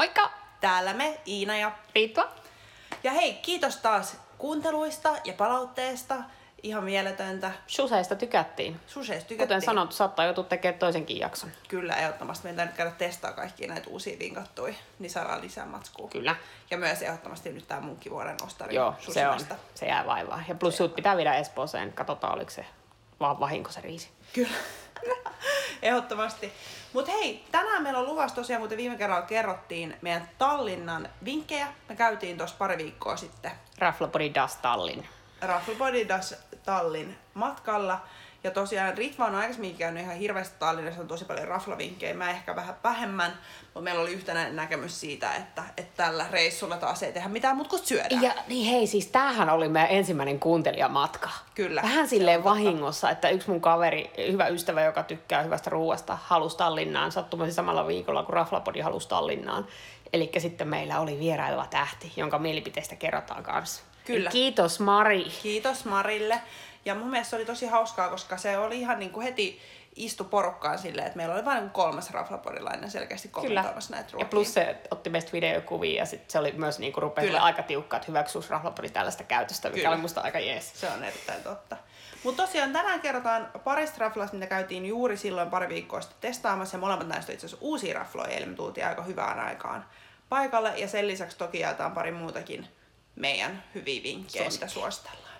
Moikka! Täällä me, Iina ja... Riitta. Ja hei, kiitos taas kuunteluista ja palautteesta. Ihan mieletöntä. Suseista tykättiin. Suseista tykättiin. Kuten sanottu, saattaa joutua tekemään toisenkin jakson. Kyllä, ehdottomasti. Meidän nyt käydä testaa kaikkia näitä uusia vinkattuja, niin saadaan lisää matskua. Kyllä. Ja myös ehdottomasti nyt tämä munkkivuoren ostari Joo, se on. Se jää vaivaa. Ja plus sut pitää viedä Espooseen. Katsotaan, oliko se vaan vahinko se riisi. Kyllä. Ehdottomasti. Mutta hei, tänään meillä on luvassa tosiaan, kuten viime kerralla kerrottiin, meidän Tallinnan vinkkejä. Me käytiin tuossa pari viikkoa sitten Raflopodi Das Tallinn. Rafflebody Das Tallin matkalla. Ja tosiaan Ritva on aikaisemmin käynyt ihan hirveästi Tallinnassa, on tosi paljon raflavinkkejä, mä ehkä vähän vähemmän, mutta meillä oli yhtenäinen näkemys siitä, että, että tällä reissulla taas ei tehdä mitään muuta kuin syödään. Ja niin hei, siis tämähän oli meidän ensimmäinen kuuntelijamatka. Kyllä, Vähän silleen on totta. vahingossa, että yksi mun kaveri, hyvä ystävä, joka tykkää hyvästä ruoasta, halusi Tallinnaan sattumasi samalla viikolla, kun Raflapodi halusi Tallinnaan. Eli sitten meillä oli vieraileva tähti, jonka mielipiteistä kerrotaan kanssa. Kyllä. Kiitos Mari. Kiitos Marille. Ja mun mielestä se oli tosi hauskaa, koska se oli ihan niin kuin heti istu porukkaan silleen, että meillä oli vain niin kolmas raflapodilainen selkeästi kommentoimassa näitä Ja ruokia. plus se otti meistä videokuvia ja sit se oli myös niinku rupea Kyllä. olemaan aika tiukka, että hyväksyisi Raflapodi tällaista käytöstä, mikä Kyllä. oli musta aika jees. Se on erittäin totta. Mutta tosiaan tänään kerrotaan parista raflasta, mitä käytiin juuri silloin pari viikkoa sitten testaamassa. Ja molemmat näistä on itse asiassa uusia rafloja, eli me tultiin aika hyvään aikaan paikalle. Ja sen lisäksi toki jaetaan pari muutakin meidän hyviä vinkkejä, mitä Suosikki. suositellaan.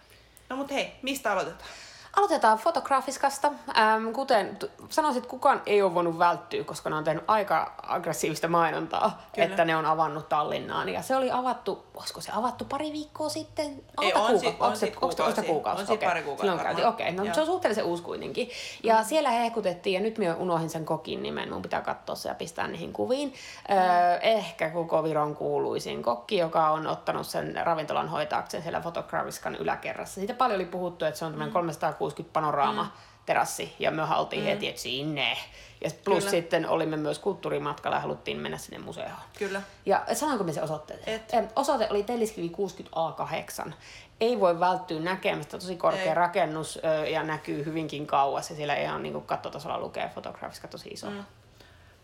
No mut hei, mistä aloitetaan? Aloitetaan fotografiskasta. Ähm, kuten t- sanoisit, kukaan ei ole voinut välttyä, koska ne on tehnyt aika aggressiivista mainontaa, Kyllä. että ne on avannut Tallinnaan. Ja se oli avattu, olisiko se avattu pari viikkoa sitten? Ei, on kuuka- si- on se- sit onko se- kuukausi. kuukausi? On sit Okei, pari kuukautta Silloin käytiin, varmaan. okei. No, Joo. se on suhteellisen uusi kuitenkin. Ja mm. siellä hehkutettiin, ja nyt minä unohdin sen kokin nimen, mun pitää katsoa se ja pistää niihin kuviin. Mm. Öö, ehkä koko Viron kuuluisin kokki, joka on ottanut sen ravintolan hoitaakseen siellä Fotograviskan yläkerrassa. Siitä paljon oli puhuttu, että se on tämmöinen 360 panoraama. Mm terassi ja me oltiin mm. heti, että sinne. Ja plus Kyllä. sitten olimme myös kulttuurimatkalla ja haluttiin mennä sinne museoon. Kyllä. Ja sanonko me se osoitteet? Et. Osoite oli Telliskivi 60A8. Ei voi välttyä näkemästä, tosi korkea Ei. rakennus ö, ja näkyy hyvinkin kauas ja siellä ihan niin kattotasolla lukee fotografiska tosi iso. Mm.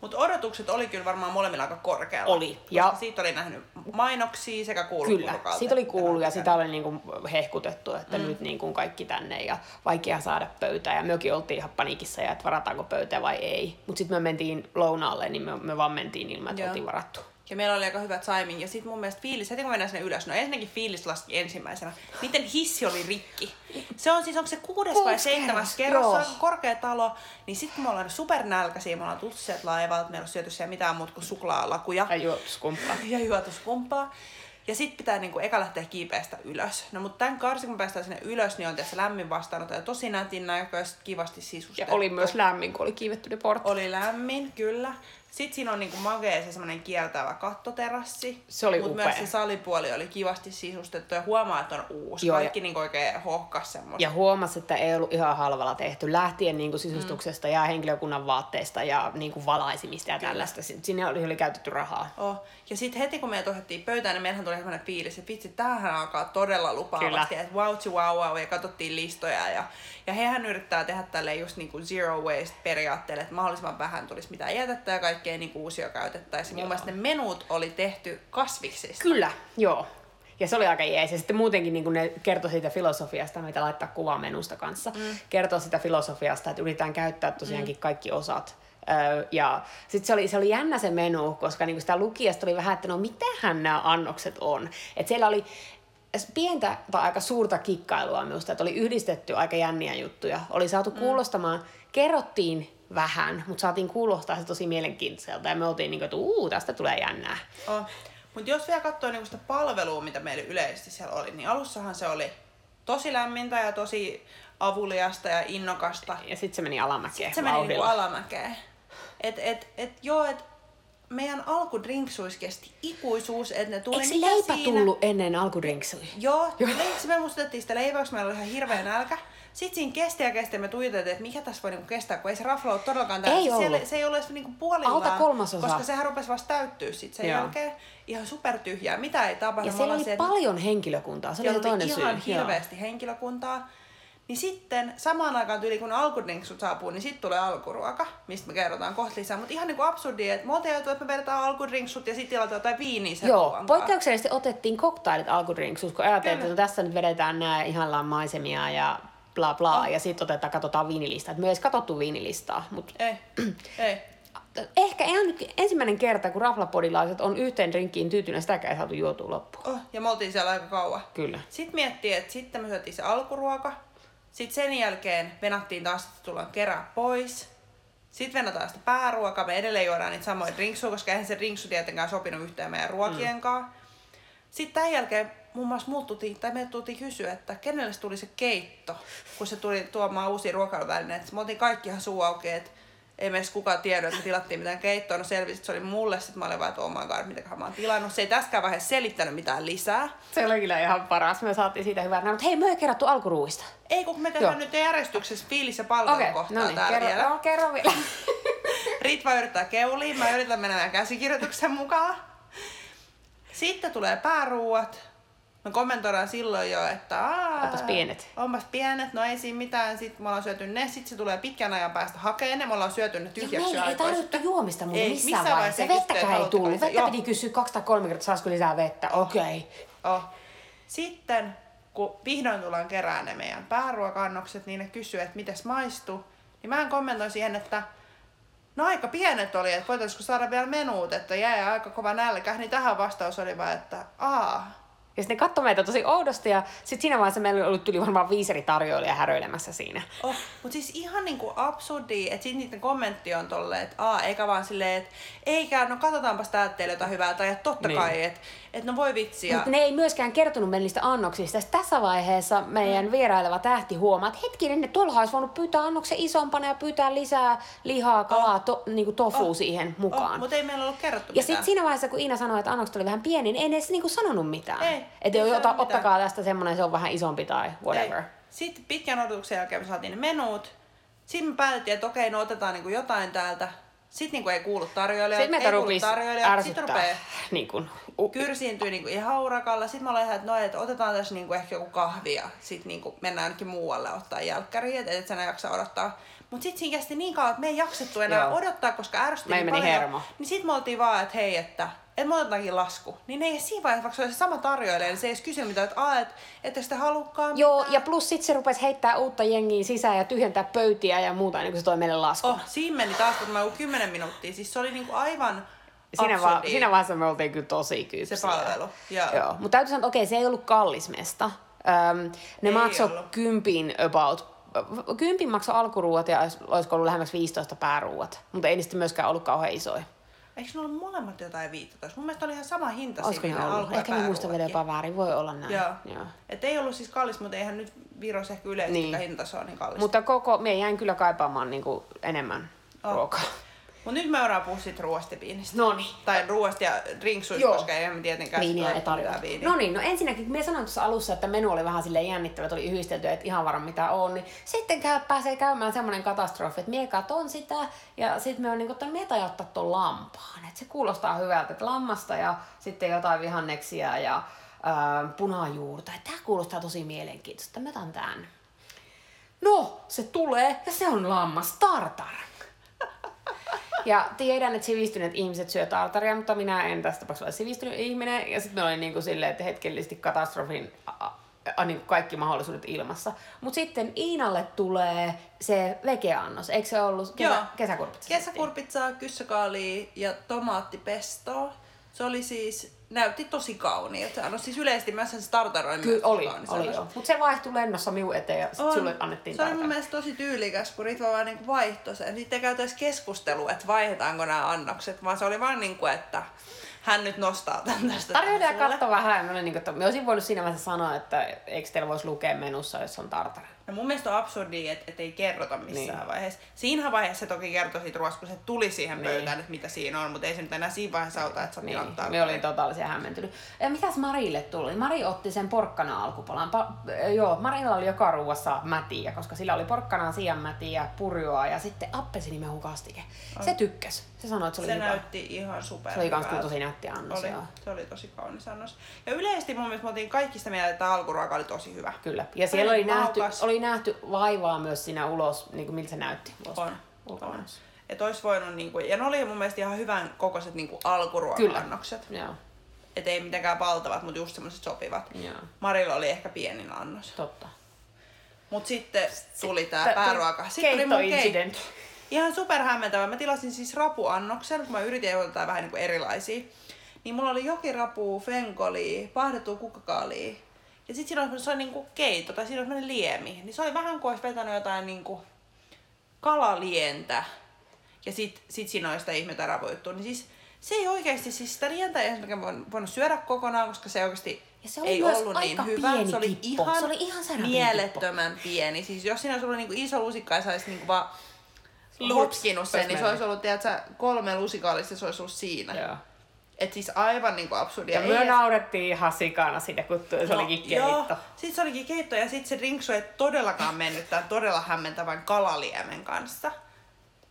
Mutta odotukset oli kyllä varmaan molemmilla aika korkealla. Oli, Koska ja- siitä oli nähnyt mainoksia sekä kuullut Kyllä, siitä oli kuullut ja sitä oli niinku hehkutettu, että mm. nyt niinku kaikki tänne ja vaikea saada pöytää. Ja mekin oltiin ihan paniikissa ja että varataanko pöytä vai ei. Mutta sitten me mentiin lounaalle, niin me, me vaan mentiin ilman, että oltiin varattu. Ja meillä oli aika hyvä timing. Ja sitten mun mielestä fiilis, heti kun mennään sinne ylös, no ensinnäkin fiilis laski ensimmäisenä. Miten hissi oli rikki? Se on siis, onko se kuudes vai seitsemäs kerros, kerros? Se on korkea talo. Niin sitten kun me ollaan supernälkäisiä, me ollaan tullut sieltä laivalta, meillä on syöty siellä mitään muuta kuin suklaalakuja Ja juotuskumppaa. ja juotuskumpaa. Ja sitten pitää niinku eka lähteä kiipeästä ylös. No mutta tämän karsin, kun päästään sinne ylös, niin on tässä lämmin vastaanotto ja tosi nätin näköistä, kivasti Ja sisustettu. oli myös lämmin, kun oli kiivetty ne portti. Oli lämmin, kyllä. Sitten siinä on niinku magea se semmoinen kieltävä kattoterassi. Se oli Mut upea. myös se salipuoli oli kivasti sisustettu ja huomaa, että on uusi. Joo, Joo, ja- Kaikki niinku oikein hohkas semmoista. Ja huomasi, että ei ollut ihan halvalla tehty. Lähtien niin kuin sisustuksesta mm. ja henkilökunnan vaatteista ja niin kuin valaisimista ja tällaista. Sinne oli, oli käytetty rahaa. Oh. Ja sitten heti kun me otettiin pöytään, niin meillähän tuli semmoinen fiilis, että vitsi, tämähän alkaa todella lupaavasti. Kyllä. Että wow, wow, wow, ja katsottiin listoja. Ja, ja hehän yrittää tehdä tälle just niinku zero waste periaatteelle, että mahdollisimman vähän tulisi mitään jätettä ja kaikkea niinku uusia käytettäisiin. Mun mielestä ne menut oli tehty kasviksista. Kyllä, joo. Ja se oli aika jees. Ja sitten muutenkin niin ne kertoi siitä filosofiasta, mitä laittaa kuva menusta kanssa. Mm. Kertoo sitä filosofiasta, että yritetään käyttää tosiaankin mm. kaikki osat. Öö, ja sitten se oli, se oli jännä se menu, koska niinku sitä lukijasta oli vähän, että no mitähän nämä annokset on. Että siellä oli pientä tai aika suurta kikkailua minusta, että oli yhdistetty aika jänniä juttuja. Oli saatu kuulostamaan, kerrottiin vähän, mutta saatiin kuulostaa se tosi mielenkiintoiselta. Ja me oltiin niin kuin, että uu, tästä tulee jännää. Oh. Mutta jos vielä katsoo niinku sitä palvelua, mitä meillä yleisesti siellä oli, niin alussahan se oli tosi lämmintä ja tosi avuliasta ja innokasta. Ja sitten se meni alamäkeen Se meni niinku alamäkeen. Et, et, et, joo, et meidän alkudrinksuis kesti ikuisuus, että ne tuli Eikö leipä siinä? tullut ennen alkudrinksui? Joo, Joo. se me mustettiin sitä leipää, koska meillä oli ihan hirveä nälkä. Sitten siinä kesti ja kesti, ja me tuijotettiin, että mikä tässä voi niinku kestää, kun ei se rafla ole todellakaan täynnä. Ei Siis siellä, ollut. se ei ole edes niinku puolillaan. Alta kolmasosa. Koska sehän rupesi vasta täyttyä sit sen Joo. jälkeen. Ihan supertyhjää, mitä ei tapahdu. Ja siellä oli siellä- paljon henkilökuntaa, se oli se toinen syy. ihan Joo. hirveästi henkilökuntaa. Niin sitten samaan aikaan tyyli kun alkudrinksut saapuu, niin sitten tulee alkuruoka, mistä me kerrotaan kohta lisää. Mutta ihan niinku absurdia, että me oltiin ajateltu, että me vedetään alkudrinksut ja sitten tilataan jotain viiniä sen Joo, ruoan kanssa. poikkeuksellisesti otettiin koktailit alkudrinksus, kun ajateltiin, että tässä nyt vedetään nämä ihanlaan maisemia ja bla bla, Oh. ja sitten otetaan, katsotaan viinilistaa. Et Me ei edes katsottu viinilistaa, mutta Ei, ei. ehkä ensimmäinen kerta, kun raflapodilaiset on yhteen drinkkiin tyytynyt, sitäkään ei saatu juotua loppuun. Oh, ja me oltiin siellä aika kauan. Kyllä. Sitten miettii, että sitten me syötiin se alkuruoka. Sitten sen jälkeen venattiin taas, että tullaan kerää pois. Sitten venataan sitä pääruokaa. Me edelleen juodaan niitä samoja drinksuja, koska eihän se drinksu tietenkään sopinut yhteen meidän ruokien kanssa. Sitten tämän jälkeen muun muassa mut tultiin, tai me tultiin kysyä, että kenelle se tuli se keitto, kun se tuli tuomaan uusia ruokailuvälineitä. Me oltiin kaikki ihan suu auki, että ei meistä kukaan tiedä, että me tilattiin mitään keittoa. No selvisi, että se oli mulle. Sitten mä olin vaan, että oh my god, mitäköhän mä oon tilannut. Se ei tässäkään vaiheessa selittänyt mitään lisää. Se oli kyllä ihan paras. Me saatiin siitä hyvää. No, mutta hei, me ei kerrottu alkuruuista. Ei, kun me tehdään Joo. nyt järjestyksessä fiilis- ja Okei, palvelukohtaa no niin, täällä kerro, vielä. joo, kerro vielä. Ritva yrittää keuliin, mä yritän mennä käsikirjoituksen mukaan. Sitten tulee pääruuat. Me kommentoidaan silloin jo, että Onpas pienet. Onpas pienet, no ei siinä mitään. Sitten me ollaan syöty ne, sitten se tulee pitkän ajan päästä hakee ne. Me ollaan syöty ne Ja tyhjäksi meillä ei tarvittu juomista muuten Ei, missään, missään vaiheessa. vaiheessa Vettäkään ei tullut. Vettä lisää. piti kysyä kaksi tai kolme kertaa, saisiko lisää vettä. Okei. Oh. Sitten kun vihdoin tullaan kerään ne meidän pääruokannokset, niin ne kysyy, että mites maistuu. Niin mä kommentoin siihen, että no aika pienet oli, että voitaisiko saada vielä menuut, että jäi aika kova nälkä. Niin tähän vastaus oli vaan, että aa, Ja sitten ne katsoi meitä tosi oudosti ja sitten siinä vaiheessa meillä oli yli varmaan viisi eri tarjoilijaa häröilemässä siinä. Oh, mutta siis ihan niinku absurdi, että sitten niiden kommentti on tolleen, että aa, eikä vaan silleen, että eikä, no katsotaanpas täältä teille jotain hyvää, tai että totta Niin. kai, että et no voi vitsi. Ja... Mutta ne ei myöskään kertonut meille niistä annoksista. Sitten tässä vaiheessa meidän vieraileva tähti huomaa, että hetkinen, ne tuolla olisi voinut pyytää annoksen isompana ja pyytää lisää lihaa, kalaa, to, niinku tofu Oh. siihen mukaan. Oh, mutta ei meillä ollut kerrottu Ja sitten siinä vaiheessa, kun Iina sanoi, että annokset oli vähän pieni, niin ei ne edes niinku sanonut mitään. Ei, että ei ota, ottakaa tästä semmoinen, se on vähän isompi tai whatever. Ei. Sitten pitkän odotuksen jälkeen me saatiin ne menuut. Sitten me päätettiin, että okei, no otetaan niinku jotain täältä. Sitten niinku ei kuulu tarjoilijoille, Sitten ei kuulu tarjoilijoille. Sitten ärsyttää. rupeaa Niin kuin, u- kyrsiintyy niinku ihan urakalla. Sitten mä olin ihan, että no, että otetaan tässä niinku ehkä joku kahvi ja sitten niinku mennään jonnekin muualle ottaa jälkkäriä, että et sä jaksa odottaa. Mutta sitten siinä kesti niin kauan, että me ei jaksettu enää Joo. odottaa, koska ärsytti niin paljon. hermo. Niin sitten me oltiin vaan, että hei, että että me otetaankin lasku. Niin ne ei siinä vaiheessa, vaikka se oli se sama tarjoilija, niin se ei edes kysy mitään, että aa, että ette sitten halukkaan Joo, mitään. ja plus sit se rupesi heittää uutta jengiä sisään ja tyhjentää pöytiä ja muuta, niin kuin se toi meille laskun. Oh, siinä meni taas kun mä joku 10 minuuttia. Siis se oli niinku aivan Siinä, va- siinä vaiheessa me oltiin kyllä tosi se kypsiä. palvelu. Joo. Joo, mutta täytyy sanoa, että okei, se ei ollut kallis mesta. Öm, ne maksoi kympin about. Kympin maksoi alkuruuat ja olis- olisiko ollut lähemmäs 15 pääruuat. Mutta ei sitten myöskään ollut kauhean isoja. Eikö ne ollut molemmat jotain 15? Mun mielestä oli ihan sama hinta Olisiko siinä ollut? alku- Ehkä me muistan vielä jopa väärin. Voi olla näin. Joo. Joo. Et ei ollut siis kallis, mutta eihän nyt Virossa ehkä yleisesti Niin. niin. hintataso on niin kallis. Mutta koko, me jäin kyllä kaipaamaan niinku enemmän Oh. ruokaa. Mut nyt me voidaan puhua sit ruoasta ja viinistä. No niin. Tai ruoasta ja drinksuista, Joo. koska ei me tietenkään Viiniä ei mitään viiniä. No niin, no ensinnäkin, kun minä sanoin tuossa alussa, että menu oli vähän sille jännittävä, oli yhdistelty, että ihan varma mitä on, niin sitten käy, pääsee käymään semmoinen katastrofi, että mie katon sitä ja sitten me on niin että mie ottaa tuon lampaan. Että se kuulostaa hyvältä, että lammasta ja sitten jotain vihanneksia ja ää, punajuurta. Että Tämä kuulostaa tosi mielenkiintoista, mä otan tämän. No, se tulee ja se on lammas tartar. Ja tiedän, että sivistyneet ihmiset syö tartaria, mutta minä en tästä tapauksessa ole sivistynyt ihminen. Ja sitten me oli niinku silleen, että hetkellisesti katastrofin a, a, niin kaikki mahdollisuudet ilmassa. Mutta sitten Iinalle tulee se vegeannos. Eikö se ollut kesä, Joo. kesäkurpitsa? Kesäkurpitsaa, kyssäkaalia ja tomaattipestoa. Se oli siis, näytti tosi kauniilta. No siis yleisesti myös se tartar oli Kyllä myös oli, oli joo. Mutta se vaihtui lennossa minun eteen ja sitten sulle annettiin Se oli mun mielestä tosi tyylikäs, kun Ritva vaan niinku vaihtoi sen. Sitten ei käytäisi keskustelua, että vaihdetaanko nämä annokset, vaan se oli vaan niin kuin, että hän nyt nostaa tän tästä. Tarjoilija sulle. katsoi vähän mä olin niin kuin, että mä olisin voinut siinä vaiheessa sanoa, että eikö teillä voisi lukea menussa, jos on tartar. No mun mielestä on absurdia, että et ei kerrota missään Niin. vaiheessa. Siinä vaiheessa se toki kertoi siitä ruoasta, kun se tuli siihen Niin. pöytään, että mitä siinä on, mutta ei se nyt enää siinä vaiheessa auta, että sä Niin, niin. me olin totaalisia hämmentynyt. Ja mitäs Marille tuli? Mari otti sen porkkana alkupalan. Pa- äh, joo, Marilla oli joka ruuassa mätiä, koska sillä oli porkkanaa, sianmätiä, purjoa ja sitten appelsiinimehu kastike. Se tykkäs. Se sanoi, että se oli Se hyvä. näytti ihan super. Se oli kans kyllä tosi nätti annos, Oli, joo. se oli tosi kaunis annos. Ja yleisesti mun mielestä me oltiin kaikki sitä mieltä, että alkuruoka oli tosi hyvä. Kyllä. Ja siellä oli nähty, Maukas. Oli nähty vaivaa myös siinä ulos, niin kuin miltä se näytti ulos. On. ulkonäössä. Että olisi voinut, niinku, ja ne oli mun mielestä ihan hyvän kokoiset niinku alkuruoka-annokset. Joo, Et ei mitenkään valtavat, mutta just semmoiset sopivat. joo, Marilla oli ehkä pienin annos. totta. Mut sitten tuli tää Tää- pääruoka. Sitten tuli mun keitto. Ihan super hämmentävä. Mä tilasin siis rapuannoksen, kun mä yritin jotain vähän niinku erilaisia. Niin mulla oli jokirapu, fenkoli, pahdettua kukkakaalia. Ja sit siinä oli, se oli niinku keitto, tai siinä oli semmonen liemi. Niin se oli vähän kuin olisi vetänyt jotain niinku kalalientä. Ja sit, sit siinä oli sitä ihmetä rapujuttua. Niin siis se ei oikeesti, siis sitä lientä ei ensinnäkään voinut, syödä kokonaan, koska se oikeasti Ja se oli ei myös ollut aika niin hyvä. pieni se oli kippo. ihan, Se oli ihan mielettömän pieni. Siis jos siinä olisi ollut niinku iso lusikka ja saisi niinku vaan Lups, lupskinut sen, olisi niin se olisi ollut, tiedätkö, kolme lusikallista ja se olisi ollut siinä. Joo. Et siis aivan niinku absurdia. Ja me naurettiin ihan sikana siitä, kun se No, olikin Joo, keitto. sit se olikin keitto ja sit se rinksu ei todellakaan mennyt tämän todella hämmentävän kalaliemen kanssa.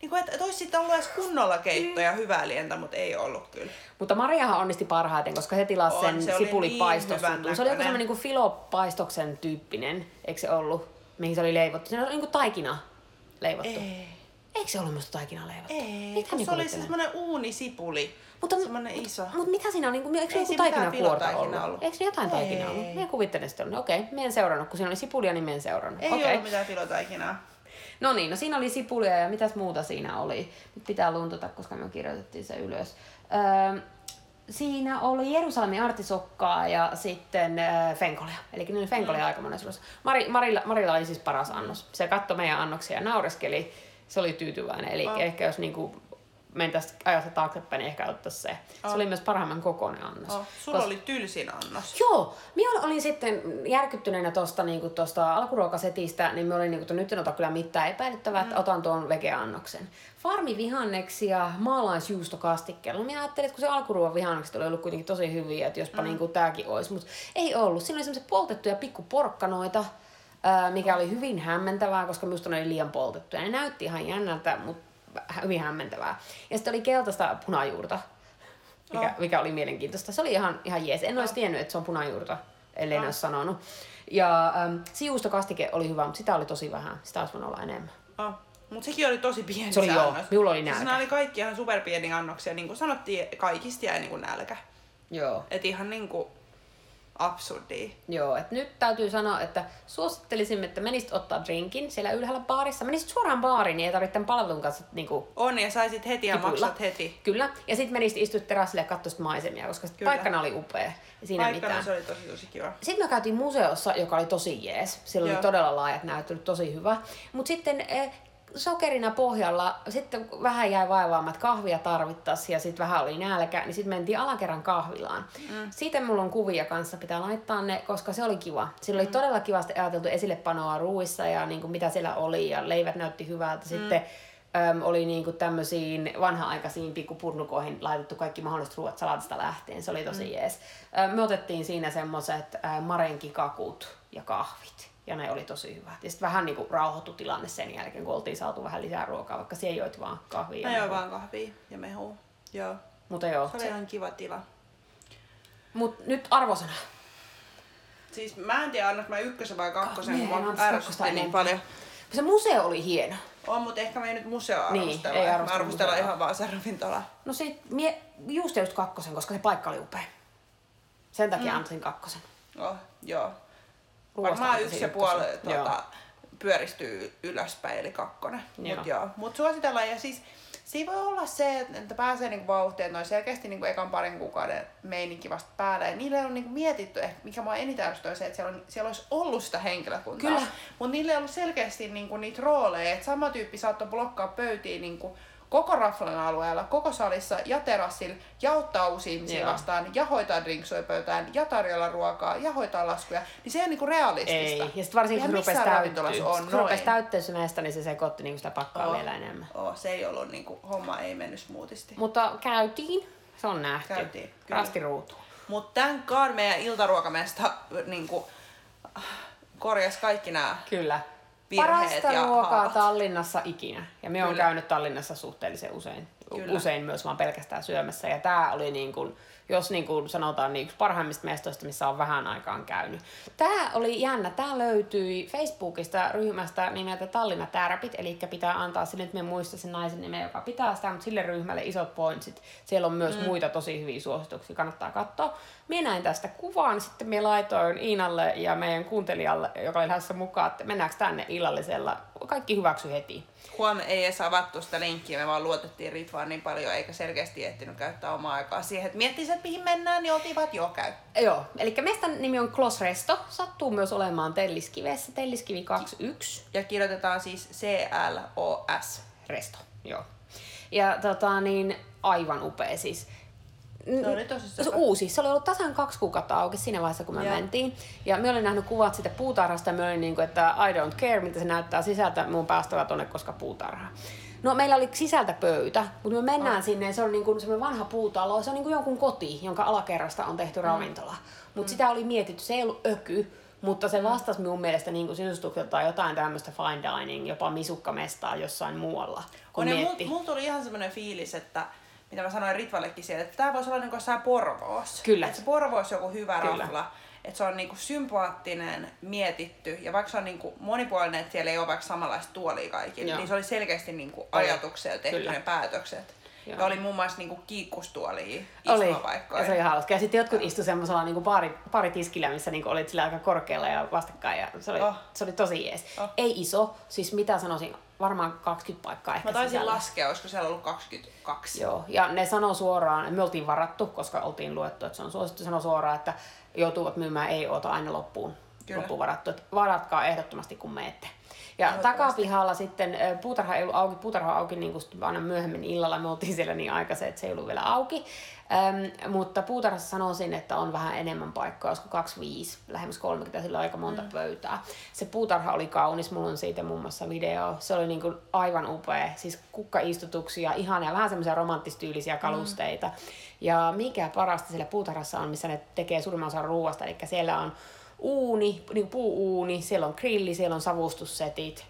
Niin kuin, että et olisi sitten ollut edes kunnolla keitto ja hyvää lientä, mutta ei ollut kyllä. Mutta Mariahan onnisti parhaiten, koska se tilasi sen se oli sipulipaistosjutun. niin se oli joku semmoinen niin filopaistoksen tyyppinen, eikö se ollut, mihin se oli leivottu. Se oli niin kuin taikina leivottu. Ei. Eikö se ollut myös taikina leivottu? Ei, Mitä mä se oli kuvittelen? siis semmoinen uunisipuli. Mutta, semmoinen iso. mutta mitä siinä? Niin kuin, eikö se joku taikinakuorta ollut? ollut. Eikö se jotain Ei. taikinaa ollut? Minä kuvittelen sitä. No, okei, okay. en seurannut. Kun siinä oli sipulia, niin en seurannut. Ei Okei. ollut mitään filotaikinaa. No niin, no siinä oli sipulia ja mitäs muuta siinä oli. Nyt pitää luntata, koska me kirjoitettiin se ylös. Öö, siinä oli Jerusalemin artisokkaa ja sitten öö, fenkolia. Eli ne oli fenkolia mm. aika monessa. Mari, Marilla, Marilla oli siis paras annos. Se katsoi meidän annoksia ja naureskeli. Se oli tyytyväinen. Eli Oh. ehkä jos niinku mentäisiin ajassa taaksepäin, niin ehkä ottaisi se. Se Oh. oli myös parhaimman kokoinen annos. Oh, sulla Kos- oli tylsin annos. Joo, minä olin sitten järkyttyneenä tuosta niinku tosta alkuruokasetistä, niin me olin niinku, että nyt en ota kyllä mitään epäilyttävää, että otan tuon vegeannoksen. Farmivihanneksia maalaisjuustokastikkeella. No minä ajattelin, että kun se alkuruoan vihannekset oli ollut kuitenkin tosi hyviä, että jospa mm. niinku tääkin olisi, mutta ei ollut. Siinä oli semmoisia poltettuja pikkuporkkanoita, mikä oli hyvin hämmentävää, koska minusta ne oli liian poltettuja. Ne näytti ihan jännältä, mutta hyvin hämmentävää. Ja sitten oli keltaista punajuurta, mikä, Oh. mikä oli mielenkiintoista. Se oli ihan, ihan jees. En olisi tiennyt, että se on punajuurta, ellei ne olisi sanonut. Ja ähm, sijuustokastike oli hyvä, mutta sitä oli tosi vähän. Sitä olisi voinut olla enemmän. Oh. Mut sekin oli tosi pieni Se oli joo, annos. minulla oli Siis nälkä. nämä oli kaikki ihan superpieniä annoksia. Niin kuin sanottiin, kaikista jäi niin kuin nälkä. Joo. Et ihan niinku absurdia. Joo, että nyt täytyy sanoa, että suosittelisimme, että menisit ottaa drinkin siellä ylhäällä baarissa. Menisit suoraan baariin, niin ei tarvitse tämän palvelun kanssa niinku, On ja saisit heti ja Tipuilla. maksat heti. Kyllä. Ja sitten menisit istut terassille ja katsoisit maisemia, koska Kyllä. paikkana oli upea. Siinä Paikkana mitään. se oli tosi tosi kiva. Sitten me käytiin museossa, joka oli tosi jees. Siellä oli Joo. todella laajat näyttelyt, tosi hyvä. Mutta sitten eh, sokerina pohjalla, sitten vähän jäi vaivaamaan, että kahvia tarvittaisiin ja sitten vähän oli nälkä, niin sitten mentiin alakerran kahvilaan. Mm. Siitä mulla on kuvia kanssa, pitää laittaa ne, koska se oli kiva. Siellä oli todella kivasti ajateltu esillepanoa ruuissa ja niin kuin mitä siellä oli ja leivät näytti hyvältä. Sitten Öm, oli niinku tämmöisiin vanha-aikaisiin pikkupurnukoihin laitettu kaikki mahdolliset ruoat salatista lähtien. Se oli tosi mm. jees. Me otettiin siinä semmoiset äh, marenkikakut ja kahvit. Ja ne oli tosi hyvät. Ja sitten vähän niinku rauhoittui tilanne sen jälkeen, kun oltiin saatu vähän lisää ruokaa, vaikka siellä joit vaan kahvia. Mä join vaan kahvia ja mehua. Joo. Mutta joo. Se oli ihan kiva tila. Mut nyt arvosana. Siis mä en tiedä, annas mä ykkösen vai kakkosen, Niin, kun mä ärsytti niin paljon. Se museo oli hieno. On, mutta ehkä me ei nyt museo Niin, arvostella. ei me arvostella arvostellaan museoa. ihan vaan se ravintola. No sit mie just just kakkosen, koska se paikka oli upea. Sen takia mm. antaisin kakkosen. Oh, joo. Varmaan yksi ja puoli tuota, pyöristyy ylöspäin, eli kakkonen. Joo. Mut, joo. Mut suositellaan. Ja siis siinä voi olla se, että pääsee niinku vauhtiin, että on selkeästi niinku ekan parin kuukauden meininki vasta päällä. Ja niille on niinku mietitty, ehkä mikä mua eniten ärsyttää, on se, että siellä, on, siellä olisi ollut sitä henkilökuntaa. Mutta niille ei ollut selkeästi niinku niitä rooleja, että sama tyyppi saattoi blokkaa pöytiin niinku koko raflan alueella, koko salissa ja terassilla ja ottaa uusia ihmisiä Joo. vastaan ja hoitaa drinksuja pöytään ja tarjolla ruokaa ja hoitaa laskuja, niin se ei ole niinku realistista. Ei. Ja sitten varsinkin kun rupesi täyttyä. on Sit kun rupesi noin. täyttyä se meistä, niin se sekoitti niinku sitä pakkaa Oo. vielä enemmän. Oo, se ei ollut niinku, homma ei mennyt smoothisti. Mutta käytiin. Se on nähty. Käytiin, kyllä. Rasti ruutuun. Mutta tämän kaan meidän iltaruokamesta niinku, korjas kaikki nämä Kyllä. Parasta ja ruokaa haavat. Tallinnassa ikinä. Ja me on käynyt Tallinnassa suhteellisen usein. Kyllä. usein myös vaan pelkästään syömässä. Ja tämä oli niin kuin, jos niin kuin sanotaan niin yksi parhaimmista mestoista, missä on vähän aikaan käynyt. Tämä oli jännä. Tämä löytyi Facebookista ryhmästä nimeltä Tallinna Tärpit, eli pitää antaa sille, että me muista sen naisen nimeä, joka pitää sitä, mutta sille ryhmälle isot pointsit. Siellä on myös mm. muita tosi hyviä suosituksia, kannattaa katsoa. Minä näin tästä kuvan, sitten me laitoin Iinalle ja meidän kuuntelijalle, joka oli lähdössä mukaan, että mennäänkö tänne illallisella. Kaikki hyväksy heti. Huom ei edes avattu sitä linkkiä, me vaan luotettiin Ritvaan niin paljon, eikä selkeästi ehtinyt käyttää omaa aikaa siihen, että miettisi, että mihin mennään, niin oltiin vaan. Joo, eli mestan nimi on Klos Resto, sattuu myös olemaan Telliskivessä, Telliskivi 21. Ja kirjoitetaan siis C-L-O-S. Resto, joo. Ja tota niin, aivan upea siis. Se oli tosi se uusi. Se oli ollut tasan kaksi kuukautta auki siinä vaiheessa, kun me yeah. mentiin. Ja me olin nähnyt kuvat siitä puutarhasta ja me olin niin kuin, että I don't care, mitä se näyttää sisältä. Mun päästävä tonne, koska puutarha. No meillä oli sisältä pöytä, mutta me mennään oh. sinne, se on niin kuin semmoinen vanha puutalo, se on niin kuin jonkun koti, jonka alakerrasta on tehty mm. ravintola. Mutta mm. sitä oli mietitty, se ei ollut öky, mutta se vastasi minun mielestä niin kuin sisustukselta jotain tämmöistä fine dining, jopa misukkamestaa jossain muualla. On, mulla mul tuli ihan semmoinen fiilis, että mitä mä sanoin Ritvallekin siellä, että tämä voisi olla niinku jossain Porvoos. Kyllä. Että se Porvoos joku hyvä Kyllä. rafla. Että se on niinku sympaattinen, mietitty ja vaikka se on niinku monipuolinen, että siellä ei ole vaikka samanlaista tuolia kaikille, Joo. niin se oli selkeästi niinku ajatuksia tehty ne päätökset. Joo. Ja oli muun muassa niinku kiikkustuolia istumapaikkoja. Oli, ja se oli hauska. Ja sitten jotkut istu semmoisella niinku pari, pari tiskillä, missä niinku olit sillä aika korkealla ja vastakkain. Ja se, oli, oh. se oli tosi jees. Oh. Ei iso, siis mitä sanoisin, varmaan 20 paikkaa ehkä Mä taisin sisällä. laskea, olisiko siellä ollut 22. Joo, ja ne sanoo suoraan, me oltiin varattu, koska oltiin luettu, että se on suosittu, sanoo suoraan, että joutuvat myymään ei-ota aina loppuun, Kyllä. loppuun varattu. Että varatkaa ehdottomasti, kun meette. Ja takapihalla sitten, puutarha ei ollut auki, puutarha auki niin kuin aina myöhemmin illalla, me oltiin siellä niin aikaisin, että se ei ollut vielä auki. Ähm, mutta puutarhassa sanoisin, että on vähän enemmän paikkaa, olisiko 25, lähemmäs 30, sillä on aika monta mm. pöytää. Se puutarha oli kaunis, mulla on siitä muun muassa video. Se oli niin kuin aivan upea, siis kukkaistutuksia, ihania, vähän semmoisia romanttistyylisiä kalusteita. Mm. Ja mikä parasta siellä puutarhassa on, missä ne tekee suurimman osan ruoasta, eli siellä on uuni, niin puu-uuni, siellä on grilli, siellä on savustussetit.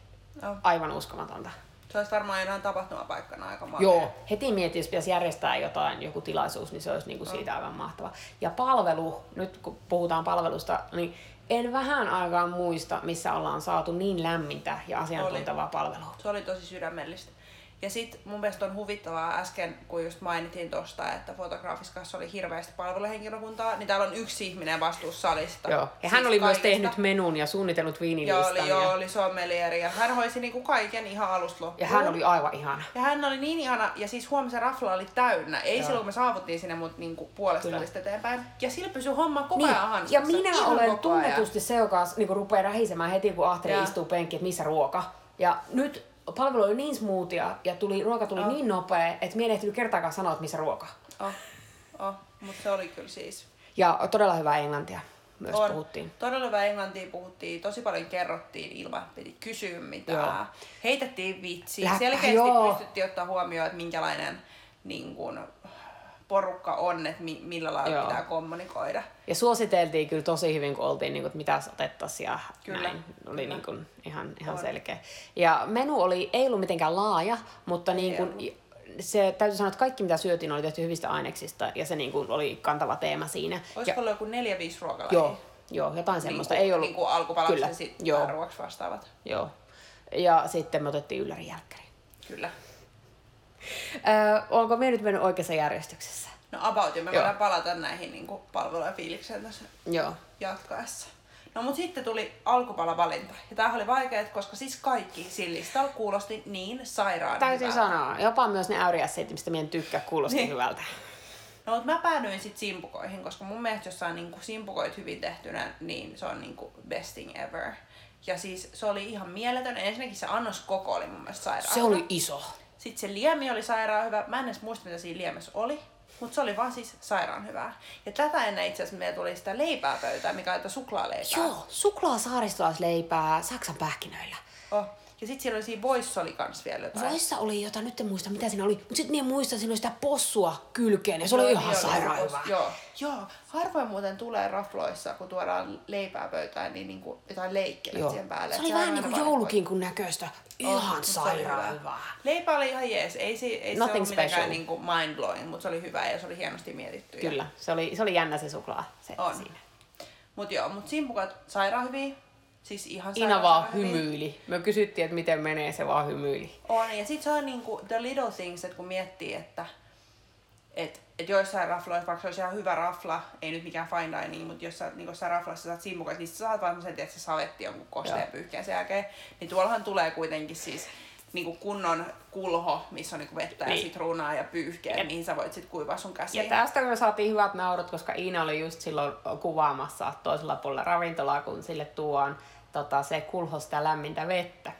Oh. Aivan uskomatonta. Se olisi varmaan enää tapahtumapaikkana aika makea. Joo, heti mietin, jos pitäisi järjestää jotain, joku tilaisuus, niin se olisi niin kuin siitä oh. aivan mahtava. Ja palvelu, nyt kun puhutaan palvelusta, niin en vähän aikaa muista, missä ollaan saatu niin lämmintä ja asiantuntevaa oli. palvelua. Se oli tosi sydämellistä. Ja sitten mun mielestä on huvittavaa äsken, kun just mainittiin tosta, että fotografiskassa oli hirveästi palveluhenkilökuntaa, niin täällä on yksi ihminen vastuussa salista. Joo, ja siis hän oli kaikesta. myös tehnyt menun ja suunnitellut viinilistan. Joo, oli, joo, oli sommelieri ja hän hoisi niinku kaiken ihan alusta loppuun. Ja hän oli aivan ihana. Ja hän oli niin ihana, ja siis huomisen rafla oli täynnä. Ei joo. silloin, kun me saavuttiin sinne, mutta niinku puolesta välistä eteenpäin. Ja sillä pysyi homma koko niin. ajan hanskassa. Ja minä ihan olen tunnetusti se, joka niinku rupeaa rähisemään heti, kun Ahteri istuu penkki, että missä ruoka. Ja nyt palvelu oli niin smoothia ja tuli, ruoka tuli oh. niin nopea, että minä en ehtinyt kertaakaan sanoa, että missä ruoka. Oh. Oh. Mutta se oli kyllä siis. Ja todella hyvää englantia myös on. puhuttiin. Todella hyvää englantia puhuttiin, tosi paljon kerrottiin ilman, piti kysyä mitään. Joo. Heitettiin vitsiä, Läppä, selkeästi joo. pystyttiin ottaa huomioon, että minkälainen niin kun, porukka on, että mi- millä lailla Joo. pitää kommunikoida. Ja suositeltiin kyllä tosi hyvin, kun oltiin, niin kuin, että mitä otettaisiin ja kyllä. näin. Oli kyllä. Niin kuin, ihan, ihan selkeä. Ja menu oli, ei ollut mitenkään laaja, mutta niin kuin, se täytyy sanoa, että kaikki mitä syötiin oli tehty hyvistä aineksista ja se niin kuin, oli kantava teema siinä. Olisiko ollut joku neljä, viisi ruokalajia? Joo, joo, jotain niin semmoista. Ei ollut... Niin kuin alkupalaksi ja sitten ruoksi vastaavat. Joo. Ja sitten me otettiin ylläri jälkkäri. Kyllä. Öö, onko me nyt mennyt oikeassa järjestyksessä? No about, ja me Joo. voidaan palata näihin niin kuin, palveluja fiilikseen tässä Joo. jatkaessa. No mut sitten tuli alkupalavalinta. Ja tämähän oli vaikea, koska siis kaikki sillä kuulosti niin sairaan Täytyy hyvältä. sanoa. Jopa myös ne äyriässeet, mistä meidän tykkää, kuulosti niin. hyvältä. No mutta mä päädyin sitten simpukoihin, koska mun mielestä jos saa niinku simpukoit hyvin tehtynä, niin se on niinku best thing ever. Ja siis se oli ihan mieletön. Ensinnäkin se annos koko oli mun mielestä sairaan. Se oli iso. Sitten se liemi oli sairaan hyvä. Mä en edes muista, mitä siinä liemessä oli. Mutta se oli vaan siis sairaan hyvää. Ja tätä ennen itse asiassa meillä tuli sitä leipää pöytää, mikä on suklaaleipää. Joo, suklaasaaristolaisleipää Saksan pähkinöillä. Oh. Ja sit siellä oli siinä voissa oli kans vielä jotain. Voissa oli jotain, nyt en muista mitä siinä oli, mutta sitten minä muistan, siinä oli sitä possua kylkeen ja se oli Joo, ihan niin sairaan oli. hyvä. Joo. Joo, harvoin muuten tulee rafloissa, kun tuodaan leipää pöytään, niin niinku jotain leikkelet Joo. siihen päälle. Se oli on vähän niin kuin parempi. joulukinkun näköistä. On, Ihan se oli sairaan hyvää. Leipä oli ihan jees. Ei, se, ei se Nothing ollut mitenkään special. niinku mind blowing, mutta se oli hyvä ja se oli hienosti mietitty. Kyllä, se oli, se oli jännä se suklaa se On. siinä. Mut joo, mut simpukat sairaan hyviä. Siis ihan Ina vaan hyviä. hymyili. Me kysyttiin, että miten menee, se vaan hymyili. On, ja sit se on niinku the little things, että kun miettii, että et, et joissain rafloissa, vaikka se olisi ihan hyvä rafla, ei nyt mikään fine dining, mutta jos sä niin jossain raflassa saat simmukat, niin sä saat vaan sen, että se savetti jonkun kosteen pyyhkeen sen jälkeen. Niin tuollahan tulee kuitenkin siis niinku kunnon kulho, missä on niinku vettä Niin. ja sitruunaa ja pyyhkeä, mihin sä voit sit kuivaa sun käsiin. Ja tästä me saatiin hyvät naurut, koska Iina oli just silloin kuvaamassa toisella puolella ravintolaa, kun sille tuon tota, se kulho sitä lämmintä vettä.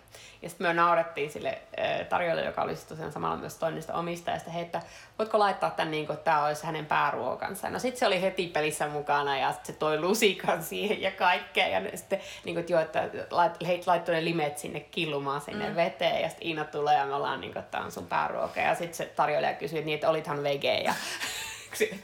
Ja sitten me naurettiin sille äh, tarjolle, joka oli tosiaan samalla myös toinen niistä omistajista, hei, että voitko laittaa tämän niin kuin, että tämä olisi hänen pääruokansa. No sitten se oli heti pelissä mukana ja se toi lusikan siihen ja kaikkea. Ja sitten niin kuin, että joo, että lait, heit laittoi ne limet sinne killumaan sinne mm. veteen. Ja sitten Iina tulee ja me ollaan niin kuin, että tämä on sun pääruoka. Ja sitten se tarjoilija kysyi, että niin, että olithan vege. Ja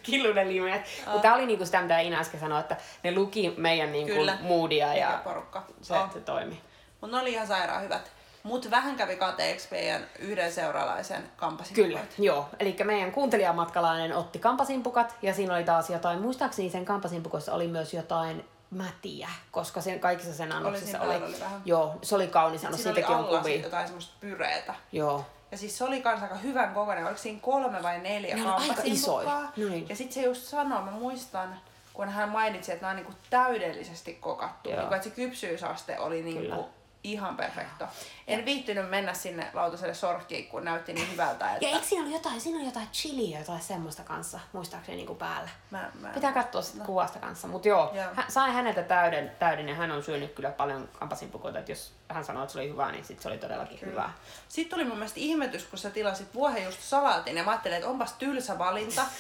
killunen limet. Mutta tämä oli niinku sitä, mitä Iina äsken sanoi, että ne luki meidän niinku Kyllä. moodia ja porukka. se, On. se toimi. Mutta ne oli ihan sairaan hyvät. Mut vähän kävi kateeksi meidän yhden seuralaisen kampasin. Kyllä, joo. Eli meidän kuuntelijamatkalainen otti kampasimpukat ja siinä oli taas jotain, muistaakseni sen kampasimpukossa oli myös jotain mätiä, koska sen kaikissa sen annoksissa oli, päällä oli vähän. joo, se oli kaunis annos, Siinä oli siitäkin on kuvia. jotain semmoista pyreetä. Joo, Ja siis se oli kans aika hyvän kokoinen, oliko siinä kolme vai neljä Ne on aika isoja. Ja sitten se just sanoi, mä muistan, kun hän mainitsi, että nämä on niinku täydellisesti kokattu. Joo. Niinku, että se kypsyysaste oli niinku ihan perfekto. En viittynyt mennä sinne lautaselle sorkkiin, kun näytti niin hyvältä. Että ja eikö siinä ole jotain, siinä on jotain chiliä tai semmoista kanssa, muistaakseni niinku päällä. mä, mä, Pitää katsoa sit kuvasta kanssa, mutta joo, Joo. Hän, sain häneltä täyden, täyden ja hän on syönyt kyllä paljon kampasinpukoita, että jos hän sanoi, että se oli hyvää, niin sit se oli todellakin kyllä. hyvää. Sitten tuli mun mielestä ihmetys, kun sä tilasit vuohenjuustosalaatin ja mä ajattelin, että onpas tylsä valinta.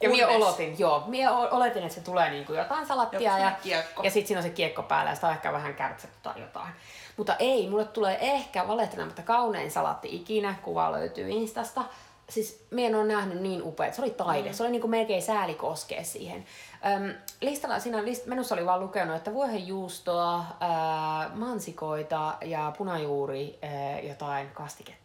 Ja minä olotin, joo, minä oletin, että se tulee niinku jotain salattia Joku ja, kiekko. ja sitten siinä on se kiekko päällä ja sitä on ehkä vähän kärtset tai jotain. Mutta ei, mulle tulee ehkä valehtelematta kaunein salatti ikinä, kuva löytyy Instasta. Siis minä en ole nähnyt niin upea, se oli taide, mm. se oli niinku melkein sääli koskea siihen. Öm, listalla, siinä list, menussa oli vaan lukenut, että vuohenjuustoa, ää, mansikoita ja punajuuri ää, jotain kastiketta.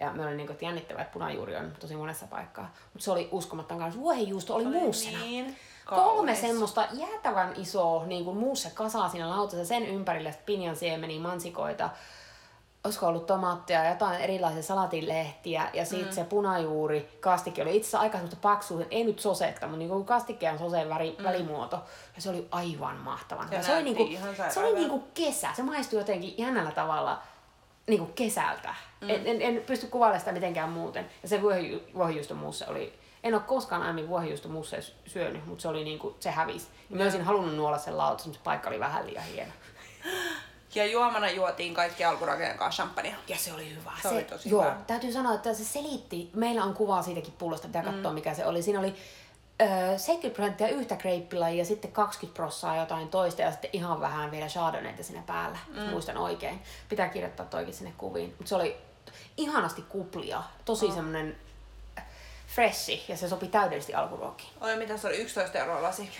Ja me oli niinku, että jännittävää, että punajuuri on tosi monessa paikkaa. Mutta se oli uskomattoman kaunis. Vuohenjuusto oli, Se oli muussena. niin Kolme kaunis. semmoista jäätävän isoa niin kuin muussa kasaa siinä lautassa. Sen ympärille pinjan siemeniä, mansikoita, olisiko ollut tomaattia ja jotain erilaisia salatinlehtiä ja sitten mm. se punajuuri kastike oli itse asiassa aika semmoista paksua, ei nyt sosetta, mutta niin kuin kastike on soseen väri, mm. välimuoto ja se oli aivan mahtavan. Hyvä. Se oli, niin kuin, sairaan se oli niin kuin kesä, se maistui jotenkin jännällä tavalla niin kuin kesältä. Mm. En, en, en, pysty kuvailemaan sitä mitenkään muuten. Ja se vuohenju- vuohenjuustomuusse oli, en ole koskaan aiemmin vuohenjuustomuusse syönyt, mutta se oli niin kuin, se hävisi. Ja mä olisin halunnut nuolla sen lauta, mutta se paikka oli vähän liian hieno. Ja juomana juotiin kaikki alkurakeen kanssa champagnea. Ja se oli hyvä. Se oli tosi joo, hyvä. täytyy sanoa, että se selitti. Meillä on kuvaa siitäkin pullosta, pitää katsoa Mm. mikä se oli. Siinä oli öö, 70 prosenttia yhtä kreippilajia ja sitten 20 prossaa jotain toista ja sitten ihan vähän vielä chardonnayta siinä päällä, mm. jos muistan oikein. Pitää kirjoittaa toikin sinne kuviin. Mutta se oli ihanasti kuplia, tosi oh. semmonen freshi ja se sopi täydellisesti alkuruokiin. Oi, mitä se oli? 11 euroa lasi.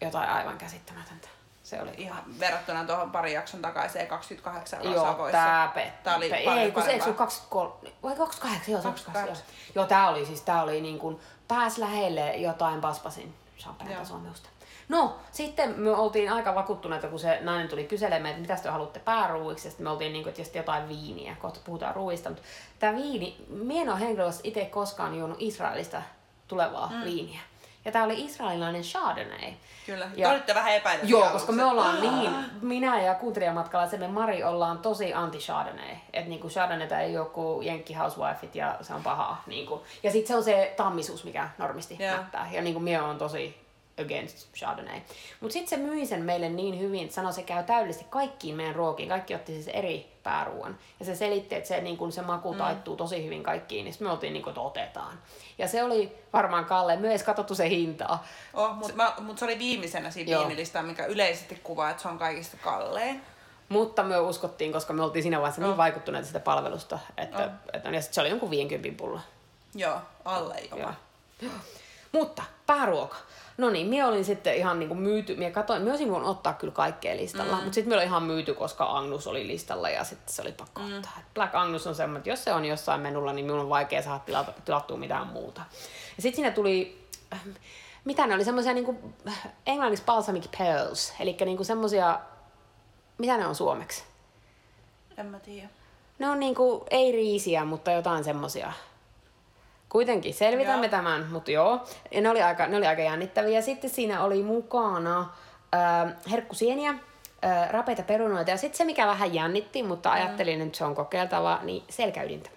Jotain aivan käsittämätöntä. Se oli Ihan verrattuna tuohon pari jakson takaiseen 28 euroa Joo, Savoissa. tää petti. Tää oli Ei, paljon kun se, eikö se parempaa. 23, vai 28, joo, 28, 28. joo. Joo, tää oli siis, tää oli niin kuin, pääs lähelle jotain Joo. Suomeusta. No, sitten me oltiin aika vakuuttuneita, kun se nainen tuli kyselemään, että mitä te haluatte pääruuiksi, ja sitten me oltiin niin kuin, että jotain viiniä, kohta puhutaan ruuista, mutta tämä viini, mie en ole henkilökohtaisesti itse koskaan juonut Israelista tulevaa mm. viiniä. Ja tämä oli israelilainen Chardonnay. Kyllä. Ja- Te olitte vähän epäilyksiä Joo, aluksi. koska me ollaan niin, minä ja kuuntelijamatkalaisemme Mari ollaan tosi anti Chardonnay. Että niinku Chardonnayta ei kuin Jenkki Housewifeit ja se on pahaa. Niinku. Ja sitten se on se tammisuus, mikä normisti Joo. mättää. Ja niinku minä on tosi against Chardonnay. Mutta sitten se myi sen meille niin hyvin, että sanoi, se käy täydellisesti kaikkiin meidän ruokiin. Kaikki otti siis eri pääruoan. Ja se selitti, että se, niin kun se maku taittuu tosi hyvin kaikkiin. Niin me oltiin niin kuin, että otetaan. Ja se oli varmaan Kalle. Me ei edes katsottu se hintaa. Oh, mutta mut se oli viimeisenä siinä viinilistalla, mikä yleisesti kuvaa, että se on kaikista kallein. Mutta me uskottiin, koska me oltiin siinä vaiheessa niin Oh. vaikuttuneita sitä palvelusta, että, Oh. että ja sit se oli jonkun 50 pulla. Joo, alle jopa. Joo. Mutta pääruoka. No niin, minä olin sitten ihan niinku myyty, minä katoin, minä olisin voinut ottaa kyllä kaikkea listalla, mm. mutta sitten minä olin ihan myyty, koska Agnus oli listalla ja sitten se oli pakko mm. ottaa. Et Black Agnus on semmoinen, että jos se on jossain menulla, niin minun on vaikea saada tilata, tilattua mitään muuta. Ja sitten siinä tuli, äh, mitä ne oli, semmoisia niinku, äh, englanniksi balsamic pearls, eli niinku semmoisia, mitä ne on suomeksi? En mä tiedä. Ne on niinku, ei riisiä, mutta jotain semmosia. Kuitenkin selvitämme Joo. tämän, mutta joo. Ja ne oli aika, ne oli aika jännittäviä. Sitten siinä oli mukana äh, herkkusieniä, äh, rapeita perunoita ja sitten se, mikä vähän jännitti, mutta Mm. ajattelin, että se on kokeiltava, niin selkäydintä.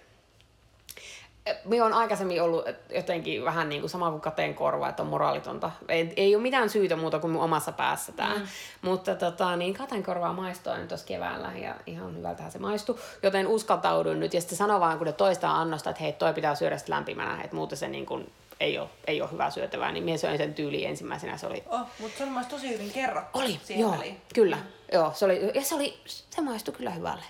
Minä on aikaisemmin ollut jotenkin vähän niin kuin sama kuin kateen korva, että on moraalitonta. Ei, ei ole mitään syytä muuta kuin mun omassa päässä tämä. Mm. Mutta tota, niin kateen korvaa maistoin tuossa keväällä ja ihan hyvältähän se maistui. Joten uskaltauduin nyt ja sitten sano vaan, kun ne toistaa annosta, että hei, toi pitää syödä sitten lämpimänä, että muuten se niin kuin ei ole, ei ole hyvää syötävää. Niin minä söin sen tyyliin ensimmäisenä, se oli Oh, mutta se oli tosi hyvin kerrottu oli, joo, väliin. kyllä. Joo, se oli, ja se, oli, se maistui kyllä hyvälle.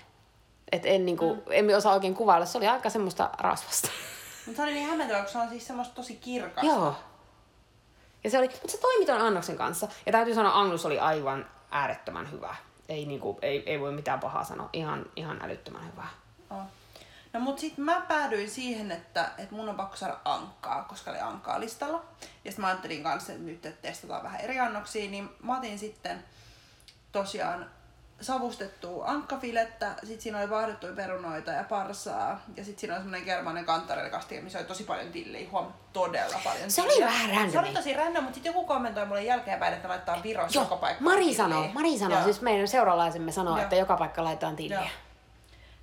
Et en, niinku, mm. en osaa oikein kuvailla, se oli aika semmoista rasvasta. Mutta se oli niin hämmentävää, kun se on siis semmoista tosi kirkasta. Joo. Ja se oli, mutta se toimi ton annoksen kanssa. Ja täytyy sanoa, Anglus oli aivan äärettömän hyvä. Ei, niinku, ei, ei voi mitään pahaa sanoa. Ihan, ihan älyttömän hyvä. Oh. No mut sit mä päädyin siihen, että, että mun on pakko saada ankkaa, koska oli ankkaa listalla. Ja sit mä ajattelin kanssa, että nyt että testataan vähän eri annoksia, niin mä otin sitten tosiaan savustettua ankkafilettä, sit siinä oli vaahdettuja perunoita ja parsaa, ja sit siinä oli semmonen germanen kantarellikastike, missä oli tosi paljon tilliä, huom, todella paljon Se oli tilliä. vähän Se oli tosi random, mutta sit joku kommentoi mulle jälkeenpäin, että laittaa Virossa joka Joo, paikkaan Mari tilliä. sanoo, Mari sanoo, siis meidän seuralaisemme sanoo, Joo. että joka paikka laitetaan tiliä. Joo.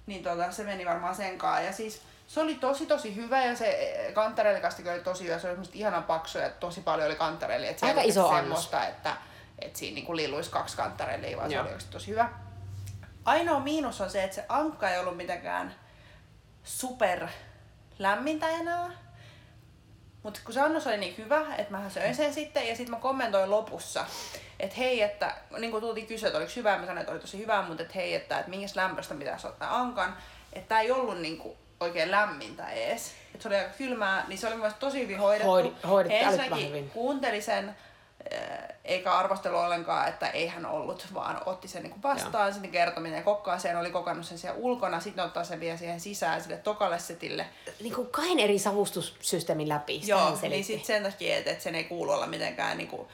Niin tota, se meni varmaan senkaan. Ja siis se oli tosi tosi hyvä ja se kantarellikastike oli tosi hyvä. Se oli semmoista ihanan paksua ja tosi paljon oli se Aika iso annos. semmoista, että, että siinä niinku lilluisi kaksi kantarellia, vaan Joo. se oli tosi hyvä. Ainoa miinus on se, että se ankka ei ollut mitenkään super lämmintä enää. Mutta kun se annos oli niin hyvä, että mä söin sen sitten ja sitten mä kommentoin lopussa, että hei, että niin kuin tultiin kysyä, että oliko hyvä, ja mä sanoin, että oli tosi hyvä, mutta että hei, että, että minkä lämpöstä pitäisi ottaa ankan, että tää ei ollut niin kuin oikein lämmintä ees. Että se oli aika kylmää, niin se oli myös tosi hyvin hoidettu. Hoidi- hoidettu Ensinnäkin hyvin. kuunteli sen, eikä arvostelu ollenkaan, että ei hän ollut, vaan otti sen niin vastaan, sitten kertominen ja kokkaaseen oli kokannut sen siellä ulkona, sitten ottaa sen vielä siihen sisään sille tokalle setille. Niin kuin kahden eri savustussysteemin läpi. Joo, niin sit sen takia, että, että sen ei kuulu olla mitenkään niinku